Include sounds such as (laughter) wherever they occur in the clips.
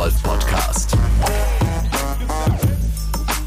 Golf Podcast.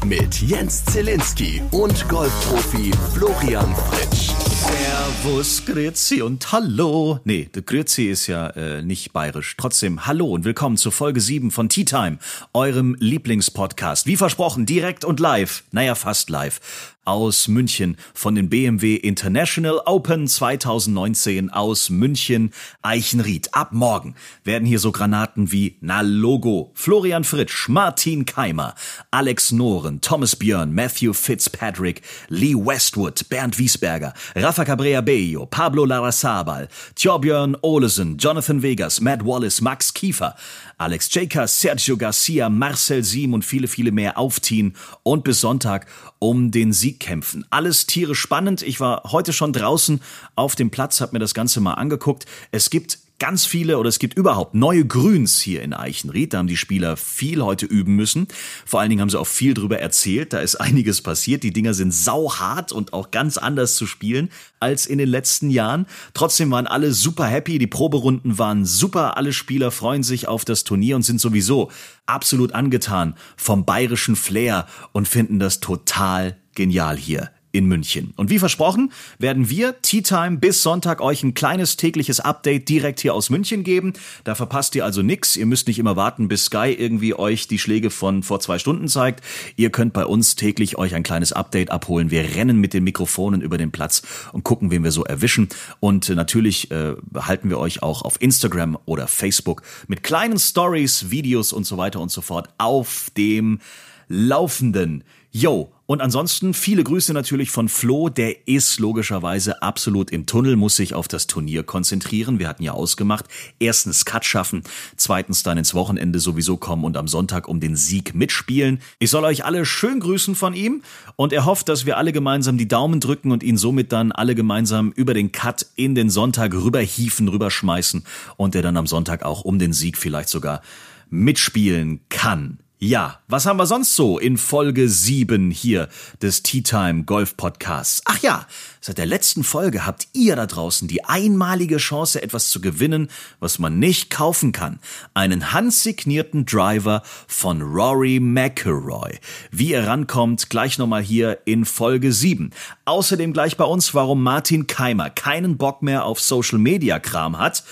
Mit Jens Zielinski und Golfprofi Florian Fritsch. Servus, Grüezi und Hallo. Nee, Grüezi ist ja äh, nicht bayerisch. Trotzdem Hallo und willkommen zur Folge 7 von Tea Time, eurem Lieblingspodcast. Wie versprochen, direkt und live. Naja, fast live aus München von den BMW International Open 2019 aus München Eichenried. Ab morgen werden hier so Granaten wie Na Logo, Florian Fritsch, Martin Keimer, Alex Noren, Thomas Björn, Matthew Fitzpatrick, Lee Westwood, Bernd Wiesberger, Rafa Cabrera Bello, Pablo Larrazabal, Thorbjörn Olesen, Jonathan Vegas, Matt Wallace, Max Kiefer, Alex Jaker, Sergio Garcia, Marcel Siem und viele, viele mehr aufziehen und bis Sonntag um den Sieg kämpfen. Alles Tiere spannend. Ich war heute schon draußen auf dem Platz, habe mir das Ganze mal angeguckt. Es gibt ganz viele oder es gibt überhaupt neue Grüns hier in Eichenried. Da haben die Spieler viel heute üben müssen. Vor allen Dingen haben sie auch viel drüber erzählt. Da ist (laughs) einiges passiert. Die Dinger sind sauhart und auch ganz anders zu spielen als in den letzten Jahren. Trotzdem waren alle super happy. Die Proberunden waren super. Alle Spieler freuen sich auf das Turnier und sind sowieso absolut angetan vom bayerischen Flair und finden das total genial hier in München. Und wie versprochen, werden wir Tea Time bis Sonntag euch ein kleines tägliches Update direkt hier aus München geben. Da verpasst ihr also nix. Ihr müsst nicht immer warten, bis Sky irgendwie euch die Schläge von vor zwei Stunden zeigt. Ihr könnt bei uns täglich euch ein kleines Update abholen. Wir rennen mit den Mikrofonen über den Platz und gucken, wen wir so erwischen. Und natürlich äh, halten wir euch auch auf Instagram oder Facebook mit kleinen Stories, Videos und so weiter und so fort auf dem Laufenden. Yo, und ansonsten viele Grüße natürlich von Flo, der ist logischerweise absolut im Tunnel, muss sich auf das Turnier konzentrieren. Wir hatten ja ausgemacht, erstens Cut schaffen, zweitens dann ins Wochenende sowieso kommen und am Sonntag um den Sieg mitspielen. Ich soll euch alle schön grüßen von ihm und er hofft, dass wir alle gemeinsam die Daumen drücken und ihn somit dann alle gemeinsam über den Cut in den Sonntag rüberhieven, rüberschmeißen und er dann am Sonntag auch um den Sieg vielleicht sogar mitspielen kann. Ja, was haben wir sonst so in Folge 7 hier des Tea Time Golf Podcasts? Ach ja, seit der letzten Folge habt ihr da draußen die einmalige Chance, etwas zu gewinnen, was man nicht kaufen kann. Einen handsignierten Driver von Rory McIlroy. Wie ihr rankommt, gleich nochmal hier in Folge 7. Außerdem gleich bei uns, warum Martin Keimer keinen Bock mehr auf Social Media Kram hat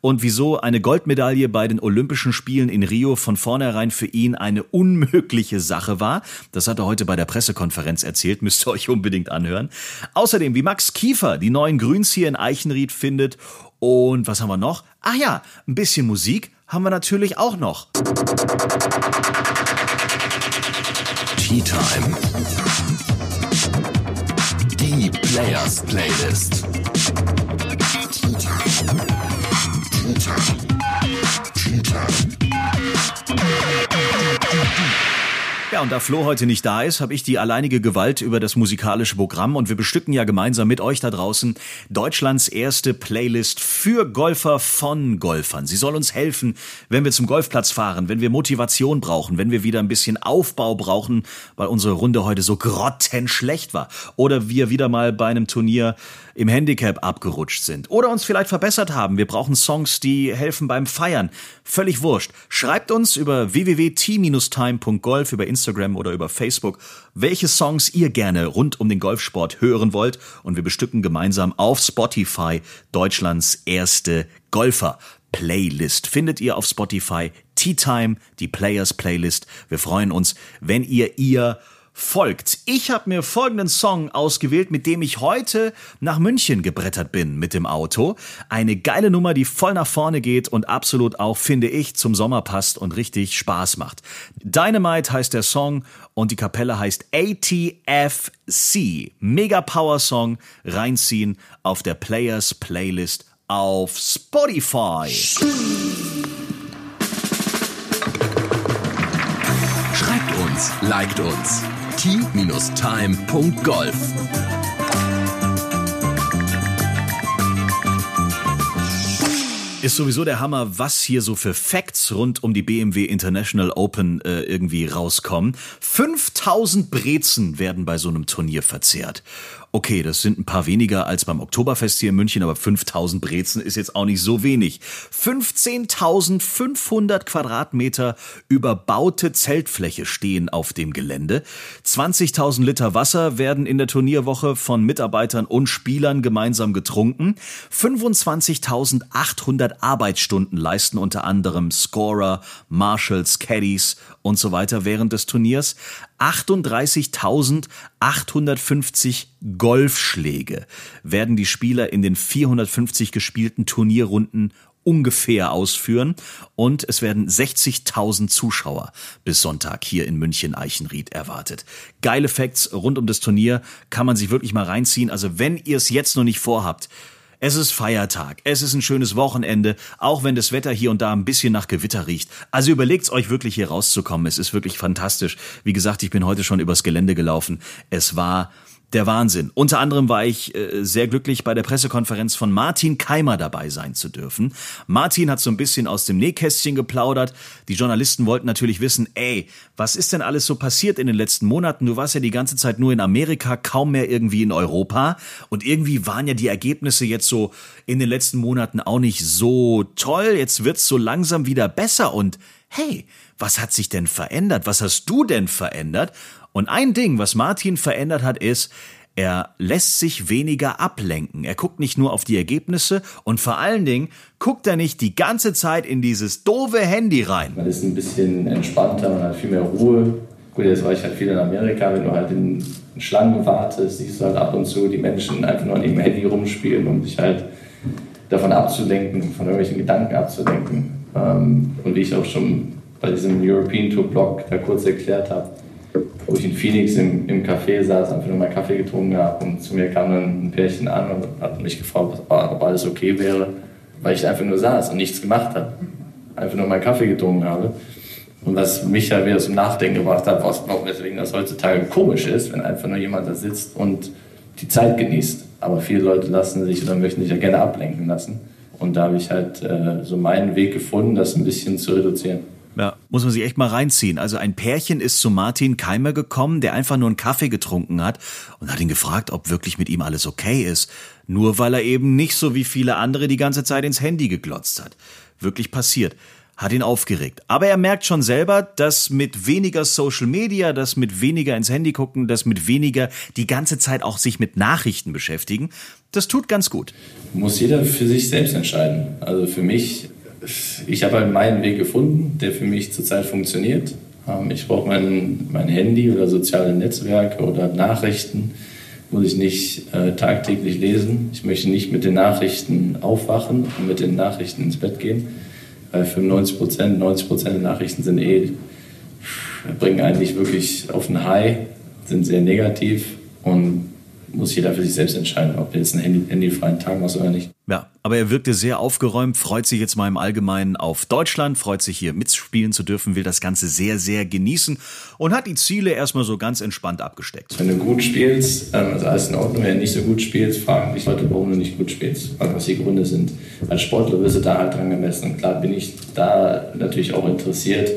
und wieso eine Goldmedaille bei den Olympischen Spielen in Rio von vornherein für ihn eine unmögliche Sache war. Das hat er heute bei der Pressekonferenz erzählt, müsst ihr euch unbedingt anhören. Außerdem, wie Max Kiefer die neuen Grüns hier in Eichenried findet und was haben wir noch? Ach ja, ein bisschen Musik haben wir natürlich auch noch. Tea Time. Die Players Playlist. Ja, und da Flo heute nicht da ist, habe ich die alleinige Gewalt über das musikalische Programm und wir bestücken ja gemeinsam mit euch da draußen Deutschlands erste Playlist für Golfer von Golfern. Sie soll uns helfen, wenn wir zum Golfplatz fahren, wenn wir Motivation brauchen, wenn wir wieder ein bisschen Aufbau brauchen, weil unsere Runde heute so grottenschlecht war oder wir wieder mal bei einem Turnier im Handicap abgerutscht sind oder uns vielleicht verbessert haben. Wir brauchen Songs, die helfen beim Feiern. Völlig wurscht. Schreibt uns über www.t-time.golf über Instagram oder über Facebook, welche Songs ihr gerne rund um den Golfsport hören wollt und wir bestücken gemeinsam auf Spotify Deutschlands erste Golfer. Playlist findet ihr auf Spotify. Tea Time, die Players Playlist. Wir freuen uns, wenn ihr ihr folgt. Ich habe mir folgenden Song ausgewählt, mit dem ich heute nach München gebrettert bin mit dem Auto. Eine geile Nummer, die voll nach vorne geht und absolut auch, finde ich, zum Sommer passt und richtig Spaß macht. Dynamite heißt der Song und die Kapelle heißt ATFC. Mega Power Song reinziehen auf der Players Playlist auf Spotify. Schreibt uns, liked uns t-time.golf. Ist sowieso der Hammer, was hier so für Facts rund um die BMW International Open äh, irgendwie rauskommen. 5000 Brezen werden bei so einem Turnier verzehrt. Okay, das sind ein paar weniger als beim Oktoberfest hier in München, aber 5000 Brezen ist jetzt auch nicht so wenig. 15.500 Quadratmeter überbaute Zeltfläche stehen auf dem Gelände. 20.000 Liter Wasser werden in der Turnierwoche von Mitarbeitern und Spielern gemeinsam getrunken. 25.800 Arbeitsstunden leisten unter anderem Scorer, Marshals, Caddies und so weiter während des Turniers. 38.850 Golfschläge werden die Spieler in den 450 gespielten Turnierrunden ungefähr ausführen und es werden 60.000 Zuschauer bis Sonntag hier in München Eichenried erwartet. Geile Facts rund um das Turnier kann man sich wirklich mal reinziehen. Also wenn ihr es jetzt noch nicht vorhabt, es ist Feiertag, es ist ein schönes Wochenende, auch wenn das Wetter hier und da ein bisschen nach Gewitter riecht. Also überlegt's euch wirklich hier rauszukommen. Es ist wirklich fantastisch. Wie gesagt, ich bin heute schon übers Gelände gelaufen. Es war der Wahnsinn. Unter anderem war ich äh, sehr glücklich, bei der Pressekonferenz von Martin Keimer dabei sein zu dürfen. Martin hat so ein bisschen aus dem Nähkästchen geplaudert. Die Journalisten wollten natürlich wissen, ey, was ist denn alles so passiert in den letzten Monaten? Du warst ja die ganze Zeit nur in Amerika, kaum mehr irgendwie in Europa. Und irgendwie waren ja die Ergebnisse jetzt so in den letzten Monaten auch nicht so toll. Jetzt wird's so langsam wieder besser und hey, was hat sich denn verändert? Was hast du denn verändert? Und ein Ding, was Martin verändert hat, ist, er lässt sich weniger ablenken. Er guckt nicht nur auf die Ergebnisse und vor allen Dingen guckt er nicht die ganze Zeit in dieses doofe Handy rein. Man ist ein bisschen entspannter, man hat viel mehr Ruhe. Gut, jetzt war ich halt viel in Amerika, wenn du halt in Schlangen wartest, siehst du halt ab und zu die Menschen einfach nur an ihrem Handy rumspielen, um sich halt davon abzulenken, von irgendwelchen Gedanken abzulenken. Ähm, und wie ich auch schon bei diesem European Tour Blog da kurz erklärt habe, wo ich in Phoenix im, im Café saß, einfach nur mal Kaffee getrunken habe und zu mir kam dann ein Pärchen an und hat mich gefragt, ob alles okay wäre, weil ich einfach nur saß und nichts gemacht habe. Einfach nur mal Kaffee getrunken habe. Und was mich ja wieder zum Nachdenken gebracht hat, was, weswegen das heutzutage komisch ist, wenn einfach nur jemand da sitzt und die Zeit genießt. Aber viele Leute lassen sich oder möchten sich ja gerne ablenken lassen. Und da habe ich halt äh, so meinen Weg gefunden, das ein bisschen zu reduzieren. Muss man sich echt mal reinziehen. Also ein Pärchen ist zu Martin Keimer gekommen, der einfach nur einen Kaffee getrunken hat und hat ihn gefragt, ob wirklich mit ihm alles okay ist. Nur weil er eben nicht so wie viele andere die ganze Zeit ins Handy geglotzt hat. Wirklich passiert. Hat ihn aufgeregt. Aber er merkt schon selber, dass mit weniger Social Media, dass mit weniger ins Handy gucken, dass mit weniger die ganze Zeit auch sich mit Nachrichten beschäftigen, das tut ganz gut. Muss jeder für sich selbst entscheiden. Also für mich ich habe halt meinen Weg gefunden, der für mich zurzeit funktioniert. Ähm, ich brauche mein, mein Handy oder soziale Netzwerke oder Nachrichten, muss ich nicht äh, tagtäglich lesen. Ich möchte nicht mit den Nachrichten aufwachen und mit den Nachrichten ins Bett gehen, weil 95 Prozent, 90 Prozent der Nachrichten sind eh, bringen eigentlich wirklich auf ein High, sind sehr negativ und muss jeder für sich selbst entscheiden, ob er jetzt einen Handy, handyfreien Tag macht oder nicht. Ja, aber er wirkte sehr aufgeräumt, freut sich jetzt mal im Allgemeinen auf Deutschland, freut sich hier mitspielen zu dürfen, will das Ganze sehr, sehr genießen und hat die Ziele erstmal so ganz entspannt abgesteckt. Wenn du gut spielst, ähm, also alles in Ordnung. Wenn du nicht so gut spielst, fragen mich Leute, warum du nicht gut spielst, was die Gründe sind. Als Sportler wirst du da halt dran gemessen. Und klar bin ich da natürlich auch interessiert,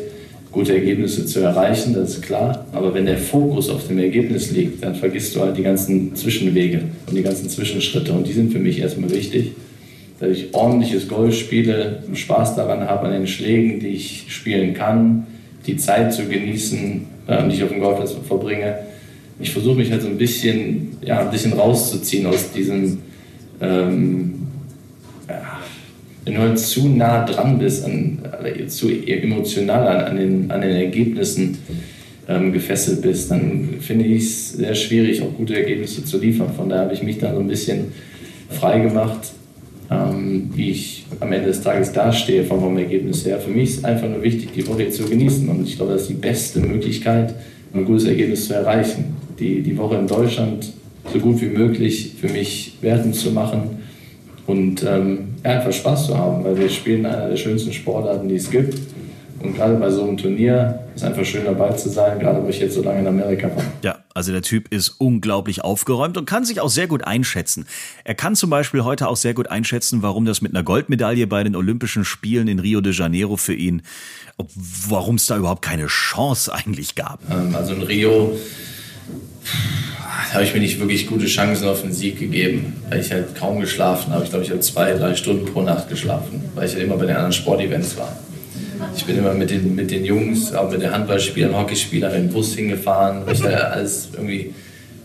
gute Ergebnisse zu erreichen, das ist klar. Aber wenn der Fokus auf dem Ergebnis liegt, dann vergisst du halt die ganzen Zwischenwege und die ganzen Zwischenschritte. Und die sind für mich erstmal wichtig, dass ich ordentliches Golf spiele, Spaß daran habe an den Schlägen, die ich spielen kann, die Zeit zu genießen, äh, die ich auf dem Golfplatz verbringe. Ich versuche mich halt so ein bisschen, ja, ein bisschen rauszuziehen aus diesem ähm, wenn du halt zu nah dran bist, an, zu emotional an, an, den, an den Ergebnissen ähm, gefesselt bist, dann finde ich es sehr schwierig, auch gute Ergebnisse zu liefern. Von daher habe ich mich da so ein bisschen frei gemacht, ähm, wie ich am Ende des Tages dastehe vom, vom Ergebnis her. Für mich ist einfach nur wichtig, die Woche zu genießen. Und ich glaube, das ist die beste Möglichkeit, ein gutes Ergebnis zu erreichen. Die, die Woche in Deutschland so gut wie möglich für mich wertend zu machen und ähm, ja, einfach Spaß zu haben, weil wir spielen einer der schönsten Sportarten, die es gibt. Und gerade bei so einem Turnier ist einfach schön dabei zu sein, gerade wo ich jetzt so lange in Amerika war. Ja, also der Typ ist unglaublich aufgeräumt und kann sich auch sehr gut einschätzen. Er kann zum Beispiel heute auch sehr gut einschätzen, warum das mit einer Goldmedaille bei den Olympischen Spielen in Rio de Janeiro für ihn, warum es da überhaupt keine Chance eigentlich gab. Ähm, also in Rio habe ich mir nicht wirklich gute Chancen auf den Sieg gegeben, weil ich halt kaum geschlafen habe. Ich glaube, ich habe zwei, drei Stunden pro Nacht geschlafen, weil ich halt immer bei den anderen Sportevents war. Ich bin immer mit den, mit den Jungs, auch mit den Handballspielern, Hockeyspielern im Bus hingefahren, weil ich da (laughs) alles irgendwie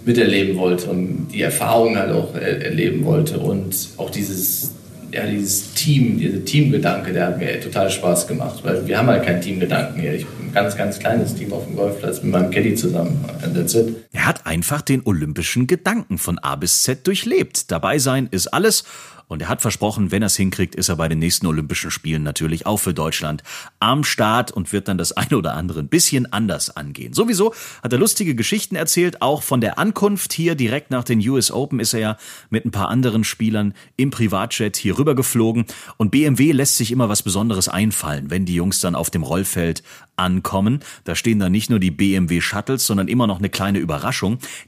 miterleben wollte und die Erfahrung halt auch erleben wollte und auch dieses, ja, dieses Team, dieser Teamgedanke, der hat mir total Spaß gemacht, weil wir haben halt keinen Teamgedanken hier. Ich bin ein ganz, ganz kleines Team auf dem Golfplatz mit meinem Caddy zusammen. That's it. Hat einfach den olympischen Gedanken von A bis Z durchlebt. Dabei sein ist alles und er hat versprochen, wenn er es hinkriegt, ist er bei den nächsten Olympischen Spielen natürlich auch für Deutschland am Start und wird dann das (laughs) eine oder andere ein bisschen anders angehen. Sowieso hat er lustige Geschichten erzählt, auch von der Ankunft hier direkt nach den US Open ist er ja mit ein paar anderen Spielern im Privatjet hier rüber geflogen und BMW lässt sich immer was Besonderes einfallen, wenn die Jungs dann auf dem Rollfeld ankommen. Da stehen dann nicht nur die BMW Shuttles, sondern immer noch eine kleine Überraschung.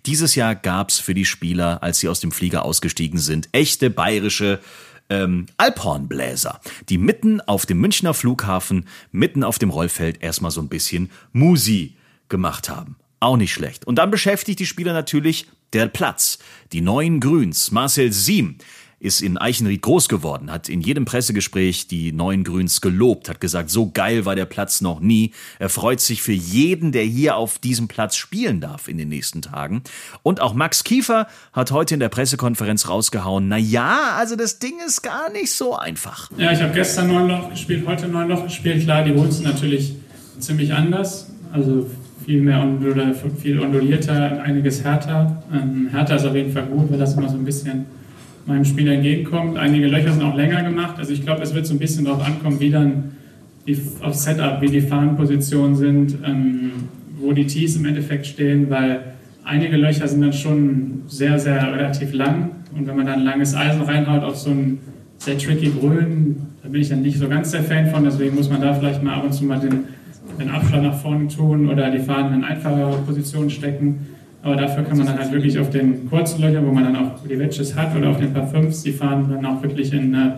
Dieses Jahr gab's für die Spieler, als sie aus dem Flieger ausgestiegen sind, echte bayerische ähm, Alphornbläser, die mitten auf dem Münchner Flughafen, mitten auf dem Rollfeld erstmal so ein bisschen Musi gemacht haben. Auch nicht schlecht. Und dann beschäftigt die Spieler natürlich der Platz. Die neuen Grüns, Marcel Siem, ist in Eichenried groß geworden, hat in jedem Pressegespräch die neuen Grüns gelobt, hat gesagt, so geil war der Platz noch nie. Er freut sich für jeden, der hier auf diesem Platz spielen darf in den nächsten Tagen. Und auch Max Kiefer hat heute in der Pressekonferenz rausgehauen, na ja, also das Ding ist gar nicht so einfach. Ja, ich habe gestern neun Loch gespielt, heute neun Loch gespielt. Klar, die sind natürlich ziemlich anders. Also viel mehr viel ondulierter, einiges härter. Ähm, härter ist auf jeden Fall gut, weil das immer so ein bisschen meinem Spiel entgegenkommt. Einige Löcher sind auch länger gemacht. Also ich glaube, es wird so ein bisschen darauf ankommen, wie dann die, auf Setup, wie die Fahnenpositionen sind, ähm, wo die Tees im Endeffekt stehen, weil einige Löcher sind dann schon sehr, sehr relativ lang. Und wenn man dann langes Eisen reinhaut auf so ein sehr tricky Grün, da bin ich dann nicht so ganz der Fan von. Deswegen muss man da vielleicht mal ab und zu mal den, den Abschlag nach vorne tun oder die Fahnen in einfachere Positionen stecken. Aber dafür kann man dann halt wirklich auf den kurzen Löchern, wo man dann auch die Wedges hat, oder auf den Paar 5, die fahren dann auch wirklich in, äh,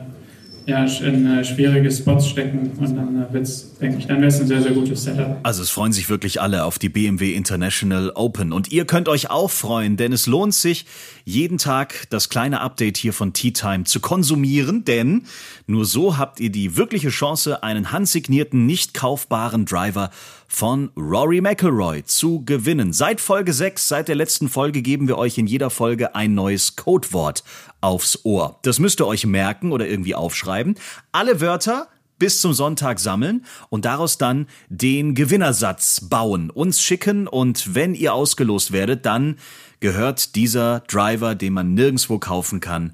ja, in äh, schwierige Spots stecken. Und dann äh, wird's, denke ich, dann wäre es ein sehr, sehr gutes Setup. Also es freuen sich wirklich alle auf die BMW International Open. Und ihr könnt euch auch freuen, denn es lohnt sich, jeden Tag das kleine Update hier von Tea Time zu konsumieren, denn nur so habt ihr die wirkliche Chance, einen handsignierten, nicht kaufbaren Driver von Rory McElroy zu gewinnen. Seit Folge 6, seit der letzten Folge geben wir euch in jeder Folge ein neues Codewort aufs Ohr. Das müsst ihr euch merken oder irgendwie aufschreiben. Alle Wörter bis zum Sonntag sammeln und daraus dann den Gewinnersatz bauen, uns schicken und wenn ihr ausgelost werdet, dann gehört dieser Driver, den man nirgendwo kaufen kann,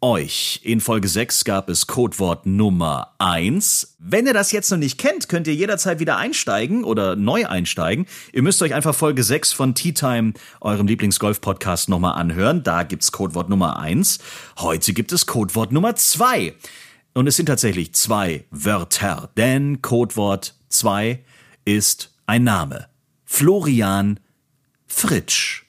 euch. In Folge 6 gab es Codewort Nummer 1. Wenn ihr das jetzt noch nicht kennt, könnt ihr jederzeit wieder einsteigen oder neu einsteigen. Ihr müsst euch einfach Folge 6 von Tea Time, eurem Lieblingsgolf-Podcast, nochmal anhören. Da gibt's Codewort Nummer 1. Heute gibt es Codewort Nummer 2. Und es sind tatsächlich zwei Wörter, denn Codewort 2 ist ein Name. Florian Fritsch.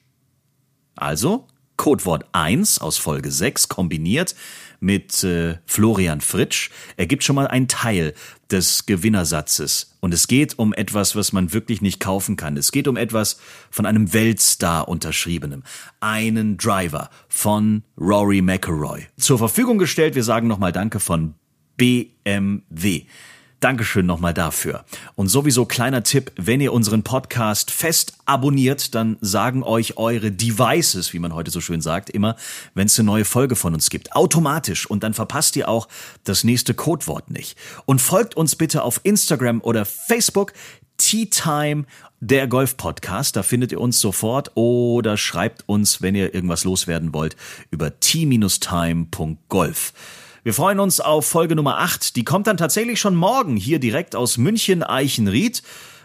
Also Codewort 1 aus Folge 6 kombiniert mit äh, Florian Fritsch ergibt schon mal einen Teil des Gewinnersatzes. Und es geht um etwas, was man wirklich nicht kaufen kann. Es geht um etwas von einem Weltstar unterschriebenem. Einen Driver von Rory McElroy. Zur Verfügung gestellt, wir sagen nochmal Danke von BMW. Dankeschön nochmal dafür. Und sowieso kleiner Tipp, wenn ihr unseren Podcast fest abonniert, dann sagen euch eure Devices, wie man heute so schön sagt, immer, wenn es eine neue Folge von uns gibt. Automatisch. Und dann verpasst ihr auch das nächste Codewort nicht. Und folgt uns bitte auf Instagram oder Facebook. Tea Time, der Golf Podcast. Da findet ihr uns sofort oder schreibt uns, wenn ihr irgendwas loswerden wollt, über t-time.golf. Wir freuen uns auf Folge Nummer 8. Die kommt dann tatsächlich schon morgen hier direkt aus München Eichenried.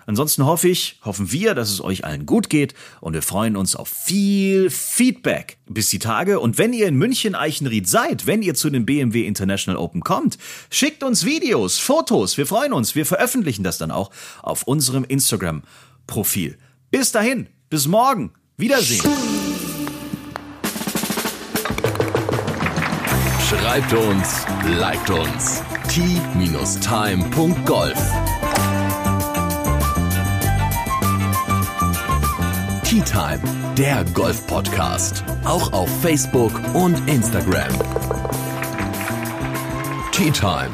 Ansonsten hoffe ich, hoffen wir, dass es euch allen gut geht und wir freuen uns auf viel Feedback. Bis die Tage und wenn ihr in München Eichenried seid, wenn ihr zu den BMW International Open kommt, schickt uns Videos, Fotos, wir freuen uns, wir veröffentlichen das dann auch auf unserem Instagram Profil. Bis dahin, bis morgen, Wiedersehen. Schreibt uns, liked uns. t-time.golf Tea Time, der Golf-Podcast. Auch auf Facebook und Instagram. Tea Time.